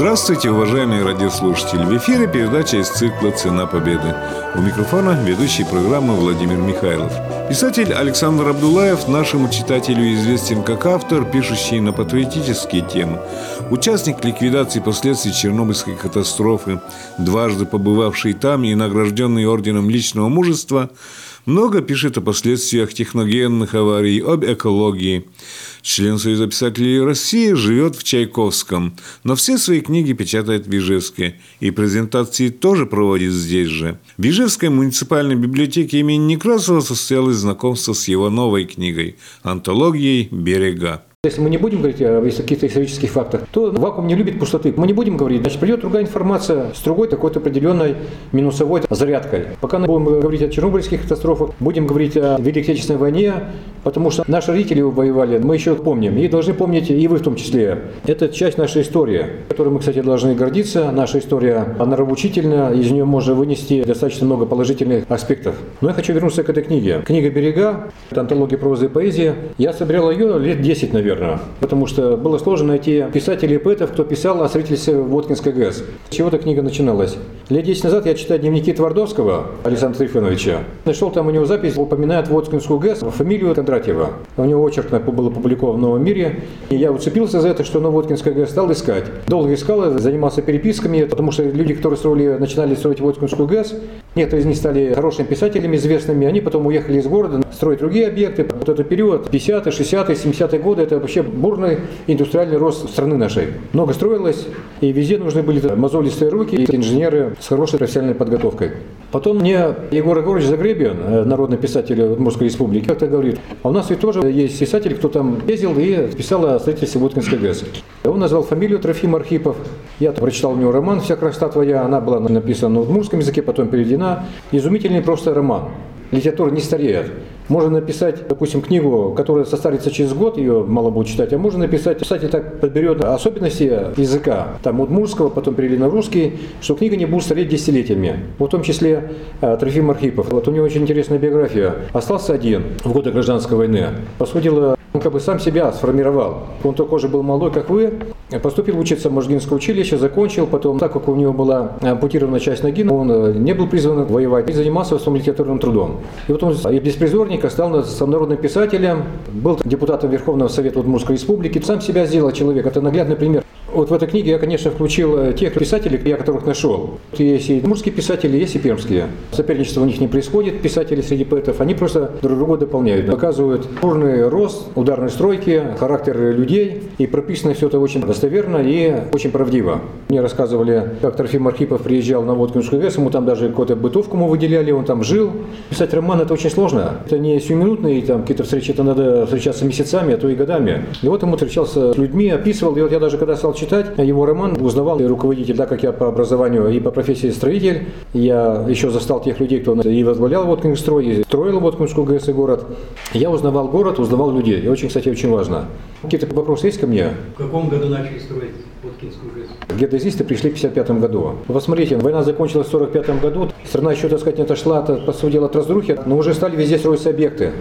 Здравствуйте, уважаемые радиослушатели! В эфире передача из цикла «Цена победы». У микрофона ведущий программы Владимир Михайлов. Писатель Александр Абдулаев нашему читателю известен как автор, пишущий на патриотические темы. Участник ликвидации последствий Чернобыльской катастрофы, дважды побывавший там и награжденный орденом личного мужества, много пишет о последствиях техногенных аварий, об экологии. Член Союза писателей России живет в Чайковском, но все свои книги печатает в Ижевске. И презентации тоже проводит здесь же. В Ижевской муниципальной библиотеке имени Некрасова состоялось знакомство с его новой книгой «Антологией берега». Если мы не будем говорить о каких-то исторических фактах, то вакуум не любит пустоты. Мы не будем говорить, значит, придет другая информация с другой такой-то определенной минусовой зарядкой. Пока мы будем говорить о чернобыльских катастрофах, будем говорить о Великой Отечественной войне, потому что наши родители воевали, мы еще помним, и должны помнить и вы в том числе. Это часть нашей истории, которой мы, кстати, должны гордиться. Наша история, она нравоучительна, из нее можно вынести достаточно много положительных аспектов. Но я хочу вернуться к этой книге. Книга «Берега», это антология прозы и поэзии. Я собирал ее лет 10, наверное наверное. Потому что было сложно найти писателей и поэтов, кто писал о строительстве Воткинской ГЭС. С чего эта книга начиналась? Лет 10 назад я читаю дневники Твардовского Александра Трифоновича. Нашел там у него запись, упоминает Воткинскую ГЭС, фамилию Кондратьева. У него очерк был опубликован в «Новом мире». И я уцепился за это, что на Воткинской ГЭС стал искать. Долго искал, занимался переписками, потому что люди, которые строили, начинали строить Воткинскую ГЭС, некоторые из них стали хорошими писателями известными, они потом уехали из города строить другие объекты. Вот этот период, 50-е, 60-е, 70-е годы, это вообще бурный индустриальный рост страны нашей. Много строилось, и везде нужны были мозолистые руки и инженеры с хорошей профессиональной подготовкой. Потом мне Егор Егорович Загребин, э, народный писатель Удмуртской республики, как-то говорит, а у нас ведь тоже есть писатель, кто там ездил и писал о строительстве Воткинской ГЭС. Он назвал фамилию Трофим Архипов. Я прочитал у него роман «Вся красота твоя». Она была написана на удмуртском языке, потом переведена. Изумительный просто роман. Литература не стареет. Можно написать, допустим, книгу, которая состарится через год, ее мало будет читать, а можно написать, кстати, так подберет особенности языка, там удмурского, потом перевели на русский, что книга не будет стареть десятилетиями. В том числе э, Трофим Архипов. Вот у него очень интересная биография. Остался один в годы гражданской войны. По он как бы сам себя сформировал. Он такой же был молодой, как вы, поступил учиться в Можгинское училище, закончил, потом, так как у него была ампутирована часть ноги, он э, не был призван воевать и занимался в литературным трудом. И вот он из беспризорника стал народным писателем, был депутатом Верховного Совета Удмуртской Республики, сам себя сделал человек. Это наглядный пример. Вот в этой книге я, конечно, включил э, тех писателей, я которых нашел. Есть и мужские писатели, есть и пермские. Соперничество у них не происходит, писатели среди поэтов, они просто друг друга дополняют. Показывают бурный рост, ударной стройки, характер людей. И прописано все это очень достоверно и очень правдиво. Мне рассказывали, как Трофим Архипов приезжал на Воткинскую ГЭС, ему там даже какую-то бытовку ему выделяли, он там жил. Писать роман это очень сложно. Это не сиюминутные там какие-то встречи, это надо встречаться месяцами, а то и годами. И вот ему встречался с людьми, описывал. И вот я даже когда стал читать его роман, узнавал и руководитель, да, как я по образованию и по профессии строитель. Я еще застал тех людей, кто и возглавлял Воткинстрой, и строил Воткинскую ГЭС и город. Я узнавал город, узнавал людей. И очень, кстати, очень важно. Какие-то вопросы есть ко мне? В каком году начали строить Воткинскую ГЭС? Геодезисты пришли в 1955 году. Посмотрите, война закончилась в 1945 году. Страна еще, так сказать, не отошла, по сути дела, от разрухи, но уже стали везде строиться объекты.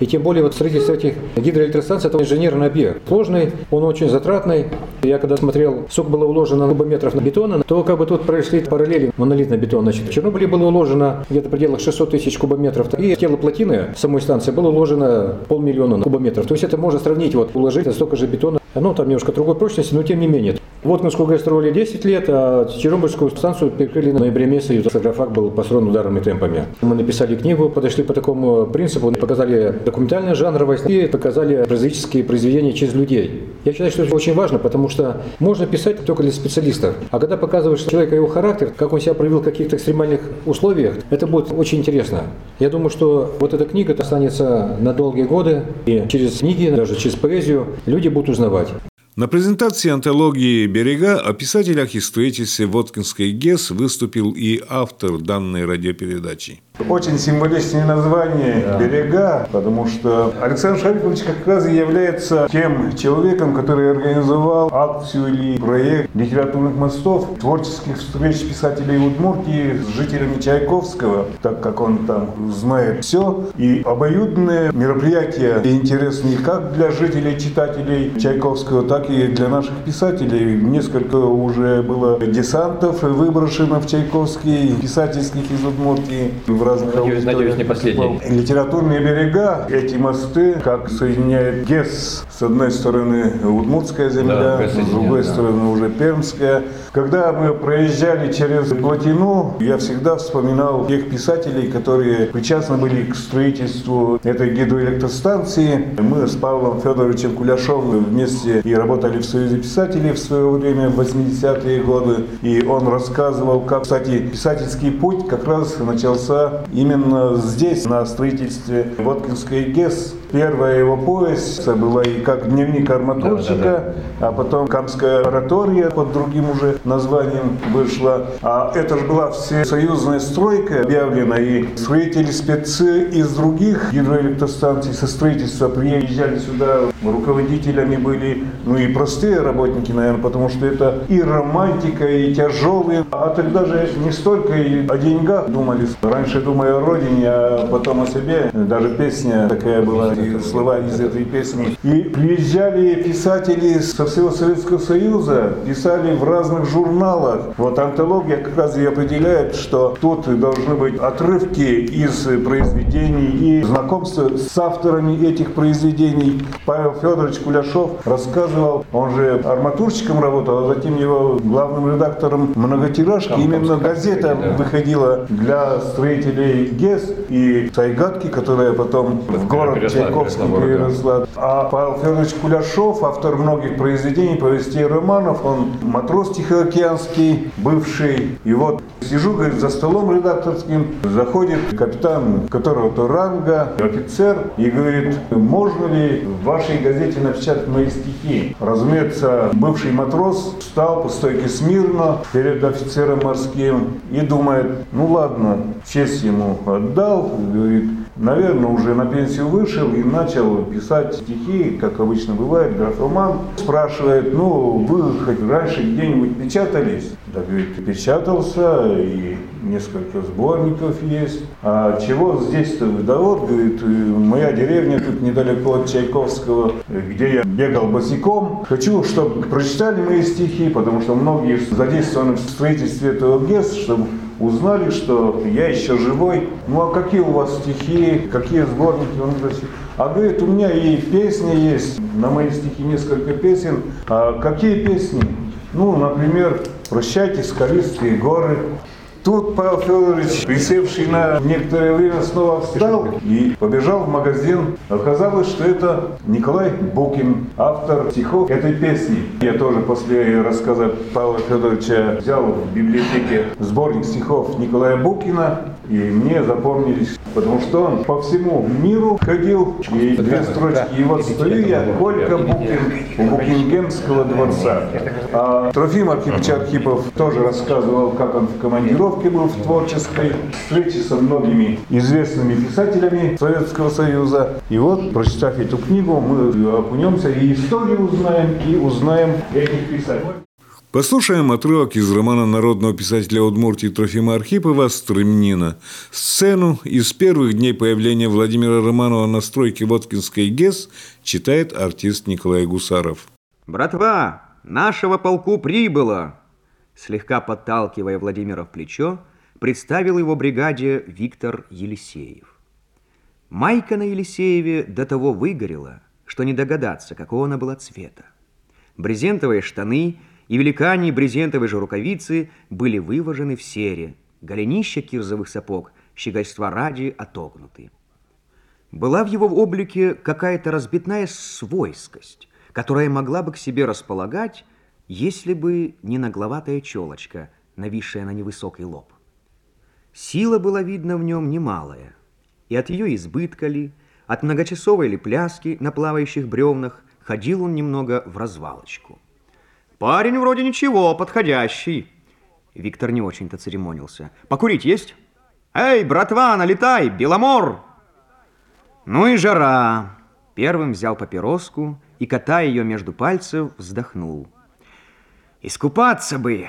И тем более вот строительство этих гидроэлектростанций – это инженерный объект. Сложный, он очень затратный. Я когда смотрел, сколько было уложено кубометров на бетона, то как бы тут произошли параллели монолитный бетон. Значит, в Чернобыле было уложено где-то в пределах 600 тысяч кубометров. И тело плотины самой станции было уложено полмиллиона кубометров. То есть это можно сравнить, вот уложить столько же бетона. Ну, там немножко другой прочности, но тем не менее. Воткинскую ГЭС строили 10 лет, а Чернобыльскую станцию перекрыли на ноябре месяце, и саркофаг был построен ударными темпами. Мы написали книгу, подошли по такому принципу, показали документальную жанровость и показали прозаические произведения через людей. Я считаю, что это очень важно, потому что можно писать только для специалистов. А когда показываешь человека его характер, как он себя проявил в каких-то экстремальных условиях, это будет очень интересно. Я думаю, что вот эта книга останется на долгие годы, и через книги, даже через поэзию люди будут узнавать. На презентации антологии «Берега» о писателях и строительстве Воткинской ГЕС выступил и автор данной радиопередачи. Очень символичное название да. «Берега», потому что Александр Шарипович как раз и является тем человеком, который организовал акцию или проект литературных мостов, творческих встреч писателей Удмуртии с жителями Чайковского, так как он там знает все. И обоюдные мероприятия интересные как для жителей, читателей Чайковского, так и для наших писателей. Несколько уже было десантов выброшено в Чайковский, писательских из Удмуртии в разных надеюсь, надеюсь, не последний. Литературные берега, эти мосты, как соединяет ГЕС, с одной стороны Удмуртская земля, да, с другой да. стороны уже Пермская. Когда мы проезжали через Плотину, я всегда вспоминал тех писателей, которые причастны были к строительству этой гидроэлектростанции. Мы с Павлом Федоровичем Куляшовым вместе и работали в Союзе писателей в свое время, в 80-е годы. И он рассказывал, как, кстати, писательский путь как раз начался именно здесь, на строительстве Воткинской ГЭС. Первая его повесть была и как дневник арматурщика, да, да, да. а потом Камская оратория под другим уже названием вышла. А это же была всесоюзная стройка объявлена, и строители спецы из других гидроэлектростанций со строительства приезжали сюда, руководителями были, ну и простые работники, наверное, потому что это и романтика, и тяжелые. А тогда же не столько и о деньгах думали. Раньше думая о родине, а потом о себе. Даже песня такая была, и слова из этой песни. И приезжали писатели со всего Советского Союза, писали в разных журналах. Вот антология как раз и определяет, что тут должны быть отрывки из произведений и знакомство с авторами этих произведений. Павел Федорович Куляшов рассказывал, он же арматурщиком работал, а затем его главным редактором многотиражки. Именно газета выходила для строителей ГЕС и Сайгатки, которая потом в город Чайковский переросла. А Павел Федорович Куляшов, автор многих произведений, повестей и романов, он матрос Тихоокеанский, бывший. И вот сижу, говорит, за столом редакторским, заходит капитан которого-то ранга, офицер, и говорит, можно ли в вашей газете напечатать мои стихи? Разумеется, бывший матрос встал по стойке смирно перед офицером морским и думает, ну ладно, честь ему отдал, говорит, наверное, уже на пенсию вышел и начал писать стихи, как обычно бывает, графоман. Спрашивает, ну, вы хоть раньше где-нибудь печатались? Да, говорит, печатался, и несколько сборников есть. А чего здесь-то? Да вот, говорит, моя деревня тут недалеко от Чайковского, где я бегал босиком. Хочу, чтобы прочитали мои стихи, потому что многие задействованы в строительстве этого ГЕС, чтобы узнали, что я еще живой. Ну а какие у вас стихи, какие сборники? Он говорит, а говорит, у меня и песни есть, на мои стихи несколько песен. А какие песни? Ну, например, «Прощайте, скалистые горы», Тут Павел Федорович, присевший на некоторое время, снова встал и побежал в магазин. Оказалось, что это Николай Букин, автор стихов этой песни. Я тоже после рассказа Павла Федоровича взял в библиотеке сборник стихов Николая Букина, и мне запомнились, потому что он по всему миру ходил, и две строчки. И вот стою я, Колька Букин у Букингемского дворца. А Трофим Архипович Архипов тоже рассказывал, как он в командировке был в творческой встрече со многими известными писателями Советского Союза. И вот, прочитав эту книгу, мы окунемся и историю узнаем, и узнаем этих писателей. Послушаем отрывок из романа народного писателя Удмуртии Трофима Архипова «Стремнина». Сцену из первых дней появления Владимира Романова на стройке Воткинской ГЭС читает артист Николай Гусаров. «Братва, нашего полку прибыло!» слегка подталкивая Владимира в плечо, представил его бригаде Виктор Елисеев. Майка на Елисееве до того выгорела, что не догадаться, какого она была цвета. Брезентовые штаны и великане брезентовой же рукавицы были выважены в сере, голенища кирзовых сапог, щегольства ради отогнуты. Была в его облике какая-то разбитная свойскость, которая могла бы к себе располагать если бы не нагловатая челочка, нависшая на невысокий лоб. Сила была видна в нем немалая, и от ее избытка ли, от многочасовой ли пляски на плавающих бревнах ходил он немного в развалочку. «Парень вроде ничего, подходящий». Виктор не очень-то церемонился. «Покурить есть?» Эй, братва, налетай, Беломор! Ну и жара. Первым взял папироску и, катая ее между пальцев, вздохнул. Искупаться бы.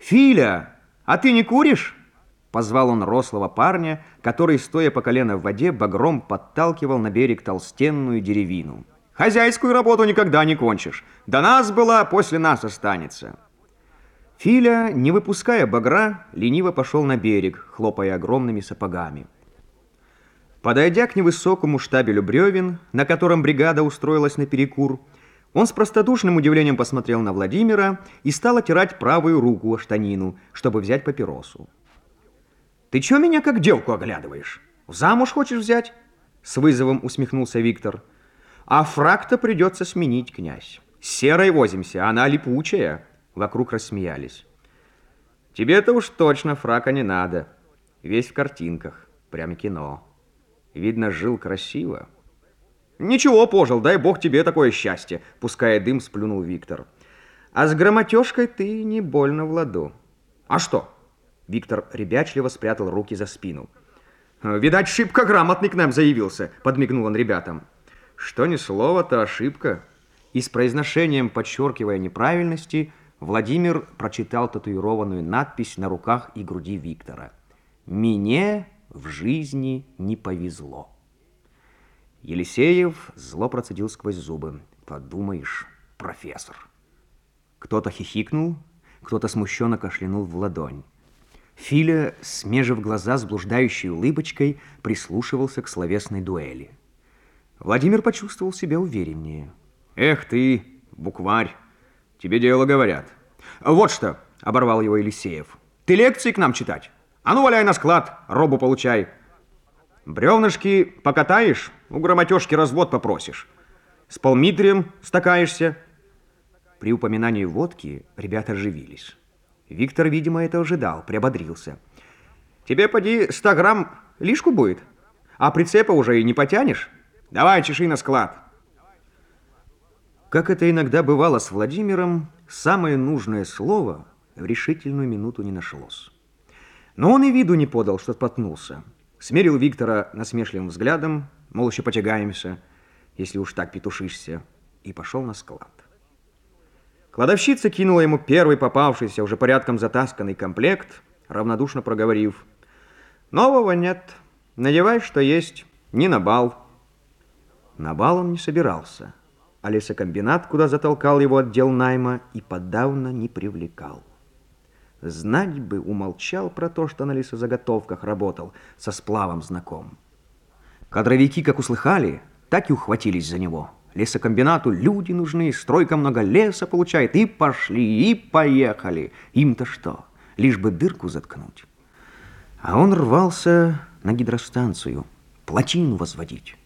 Филя, а ты не куришь? Позвал он рослого парня, который, стоя по колено в воде, багром подталкивал на берег толстенную деревину. Хозяйскую работу никогда не кончишь. До нас была, после нас останется. Филя, не выпуская багра, лениво пошел на берег, хлопая огромными сапогами. Подойдя к невысокому штабелю бревен, на котором бригада устроилась на перекур, он с простодушным удивлением посмотрел на Владимира и стал отирать правую руку о штанину, чтобы взять папиросу. «Ты чё меня как девку оглядываешь? В замуж хочешь взять?» С вызовом усмехнулся Виктор. «А фрак-то придется сменить, князь. Серой возимся, она липучая». Вокруг рассмеялись. «Тебе-то уж точно фрака не надо. Весь в картинках. Прям кино». Видно, жил красиво. Ничего, пожил, дай бог тебе такое счастье, пуская дым, сплюнул Виктор. А с грамотежкой ты не больно в ладу. А что? Виктор ребячливо спрятал руки за спину. Видать, шибко грамотный к нам заявился, подмигнул он ребятам. Что ни слово, то ошибка. И с произношением, подчеркивая неправильности, Владимир прочитал татуированную надпись на руках и груди Виктора. «Мне в жизни не повезло. Елисеев зло процедил сквозь зубы. Подумаешь, профессор. Кто-то хихикнул, кто-то смущенно кашлянул в ладонь. Филя, смежив глаза с блуждающей улыбочкой, прислушивался к словесной дуэли. Владимир почувствовал себя увереннее. «Эх ты, букварь, тебе дело говорят». «Вот что!» — оборвал его Елисеев. «Ты лекции к нам читать?» А ну, валяй на склад, робу получай. Бревнышки покатаешь, у грамотежки развод попросишь. С полмитрием стакаешься. При упоминании водки ребята оживились. Виктор, видимо, это ожидал, приободрился. Тебе, поди, 100 грамм лишку будет, а прицепа уже и не потянешь. Давай, чеши на склад. Как это иногда бывало с Владимиром, самое нужное слово в решительную минуту не нашлось. Но он и виду не подал, что споткнулся. Смерил Виктора насмешливым взглядом, мол, еще потягаемся, если уж так петушишься, и пошел на склад. Кладовщица кинула ему первый попавшийся, уже порядком затасканный комплект, равнодушно проговорив. «Нового нет. Надевай, что есть. Не на бал». На бал он не собирался, а лесокомбинат, куда затолкал его отдел найма, и подавно не привлекал. Знать бы, умолчал про то, что на лесозаготовках работал, со сплавом знаком. Кадровики, как услыхали, так и ухватились за него. Лесокомбинату люди нужны, стройка много леса получает. И пошли, и поехали. Им-то что? Лишь бы дырку заткнуть. А он рвался на гидростанцию, плотину возводить.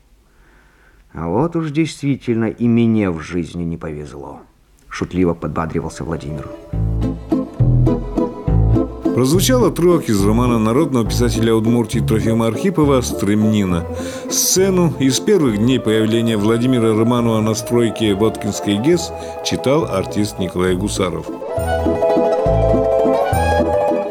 А вот уж действительно и мне в жизни не повезло. Шутливо подбадривался Владимир. Прозвучал отрывок из романа народного писателя Удмуртии Трофима Архипова «Стремнина». Сцену из первых дней появления Владимира Романова на стройке Воткинской ГЭС читал артист Николай Гусаров.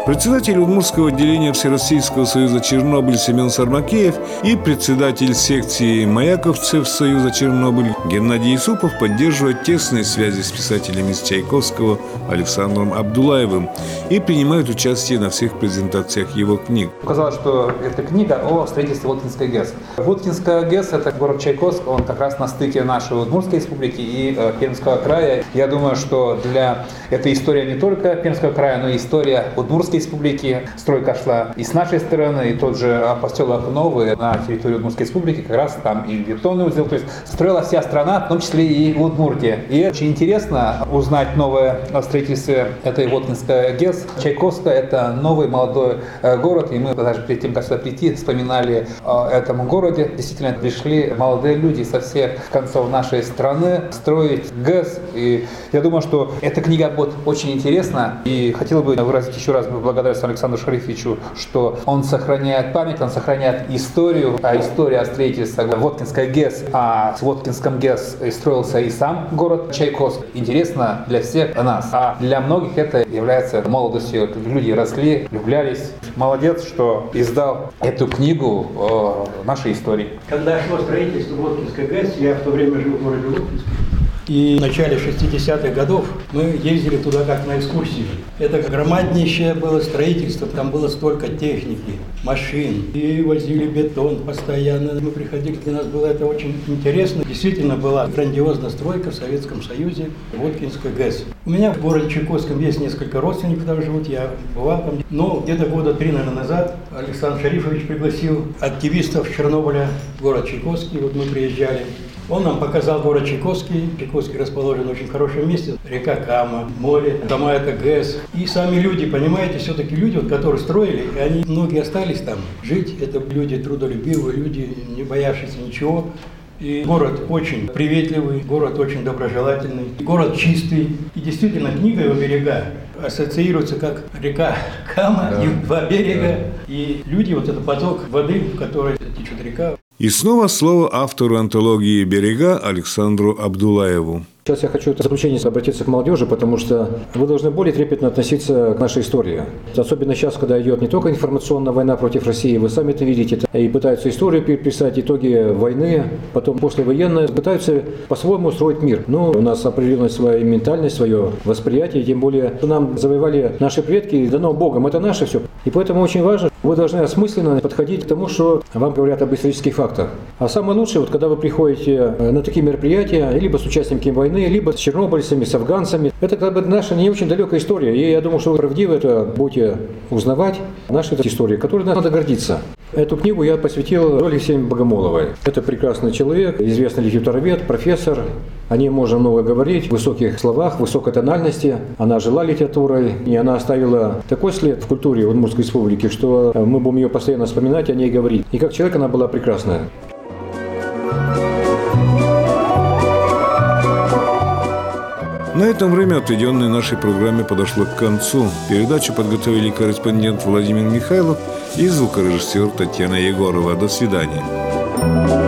Председатель Удмуртского отделения Всероссийского союза Чернобыль Семен Сармакеев и председатель секции маяковцев Союза Чернобыль Геннадий Исупов поддерживают тесные связи с писателями из Чайковского Александром Абдулаевым и принимают участие на всех презентациях его книг. Оказалось, что это книга о строительстве Воткинской ГЭС. Воткинская ГЭС – это город Чайковск, он как раз на стыке нашей Удмуртской республики и э, Пермского края. Я думаю, что для этой история не только Пермского края, но и история Удмуртской Республики. Стройка шла и с нашей стороны, и тот же поселок Новый на территории Удмуртской Республики, как раз там и бетонный узел. То есть строилась вся страна, в том числе и Удмуртия. И очень интересно узнать новое о строительстве этой Воткинской ГЭС. Чайковская – это новый молодой э, город, и мы даже перед тем, как сюда прийти, вспоминали о этом городе. Действительно, пришли молодые люди со всех концов нашей страны строить ГЭС. И я думаю, что эта книга будет очень интересна. И хотел бы выразить еще раз благодарность Александру Шарифовичу, что он сохраняет память, он сохраняет историю, а история строительства Воткинской ГЭС, а с Воткинском ГЭС строился и сам город Чайковск. Интересно для всех нас, а для многих это является молодостью. Люди росли, влюблялись. Молодец, что издал эту книгу о нашей истории. Когда шло строительство Воткинской ГЭС, я в то время жил в городе Воткинске, и в начале 60-х годов мы ездили туда как на экскурсии. Это громаднейшее было строительство, там было столько техники, машин, и возили бетон постоянно. Мы приходили, для нас было это очень интересно. Действительно была грандиозная стройка в Советском Союзе, Воткинской ГЭС. У меня в городе Чайковском есть несколько родственников там живут, я бывал там. Но где-то года три, наверное, назад Александр Шарифович пригласил активистов Чернобыля в город Чайковский, вот мы приезжали. Он нам показал город Чайковский. Чайковский расположен в очень хорошем месте. Река Кама, море, дома это ГЭС. И сами люди, понимаете, все-таки люди, вот, которые строили, и они многие остались там жить. Это люди трудолюбивые, люди, не боявшиеся ничего. И город очень приветливый, город очень доброжелательный, город чистый. И действительно, книга его берега ассоциируется как река Кама, да. и два берега. Да. И люди, вот этот поток воды, в которой течет река, и снова слово автору антологии «Берега» Александру Абдулаеву. Сейчас я хочу в заключение обратиться к молодежи, потому что вы должны более трепетно относиться к нашей истории. Особенно сейчас, когда идет не только информационная война против России, вы сами это видите, и пытаются историю переписать, итоги войны, потом послевоенная, пытаются по-своему устроить мир. Но у нас определенная своя ментальность, свое восприятие, тем более нам завоевали наши предки, дано Богом, это наше все. И поэтому очень важно, вы должны осмысленно подходить к тому, что вам говорят об исторических фактах. А самое лучшее, вот когда вы приходите на такие мероприятия, либо с участниками войны, либо с чернобыльцами, с афганцами. Это как бы наша не очень далекая история. И я думаю, что вы правдиво это будете узнавать. Наша это история, которой надо гордиться. Эту книгу я посвятил Оле Алексеевне Богомоловой. Это прекрасный человек, известный литературовед, профессор. О ней можно много говорить, в высоких словах, высокой тональности. Она жила литературой, и она оставила такой след в культуре Удмуртской республики, что мы будем ее постоянно вспоминать, о ней говорить. И как человек она была прекрасная. На этом время, отведенное нашей программе, подошло к концу. Передачу подготовили корреспондент Владимир Михайлов и звукорежиссер Татьяна Егорова. До свидания.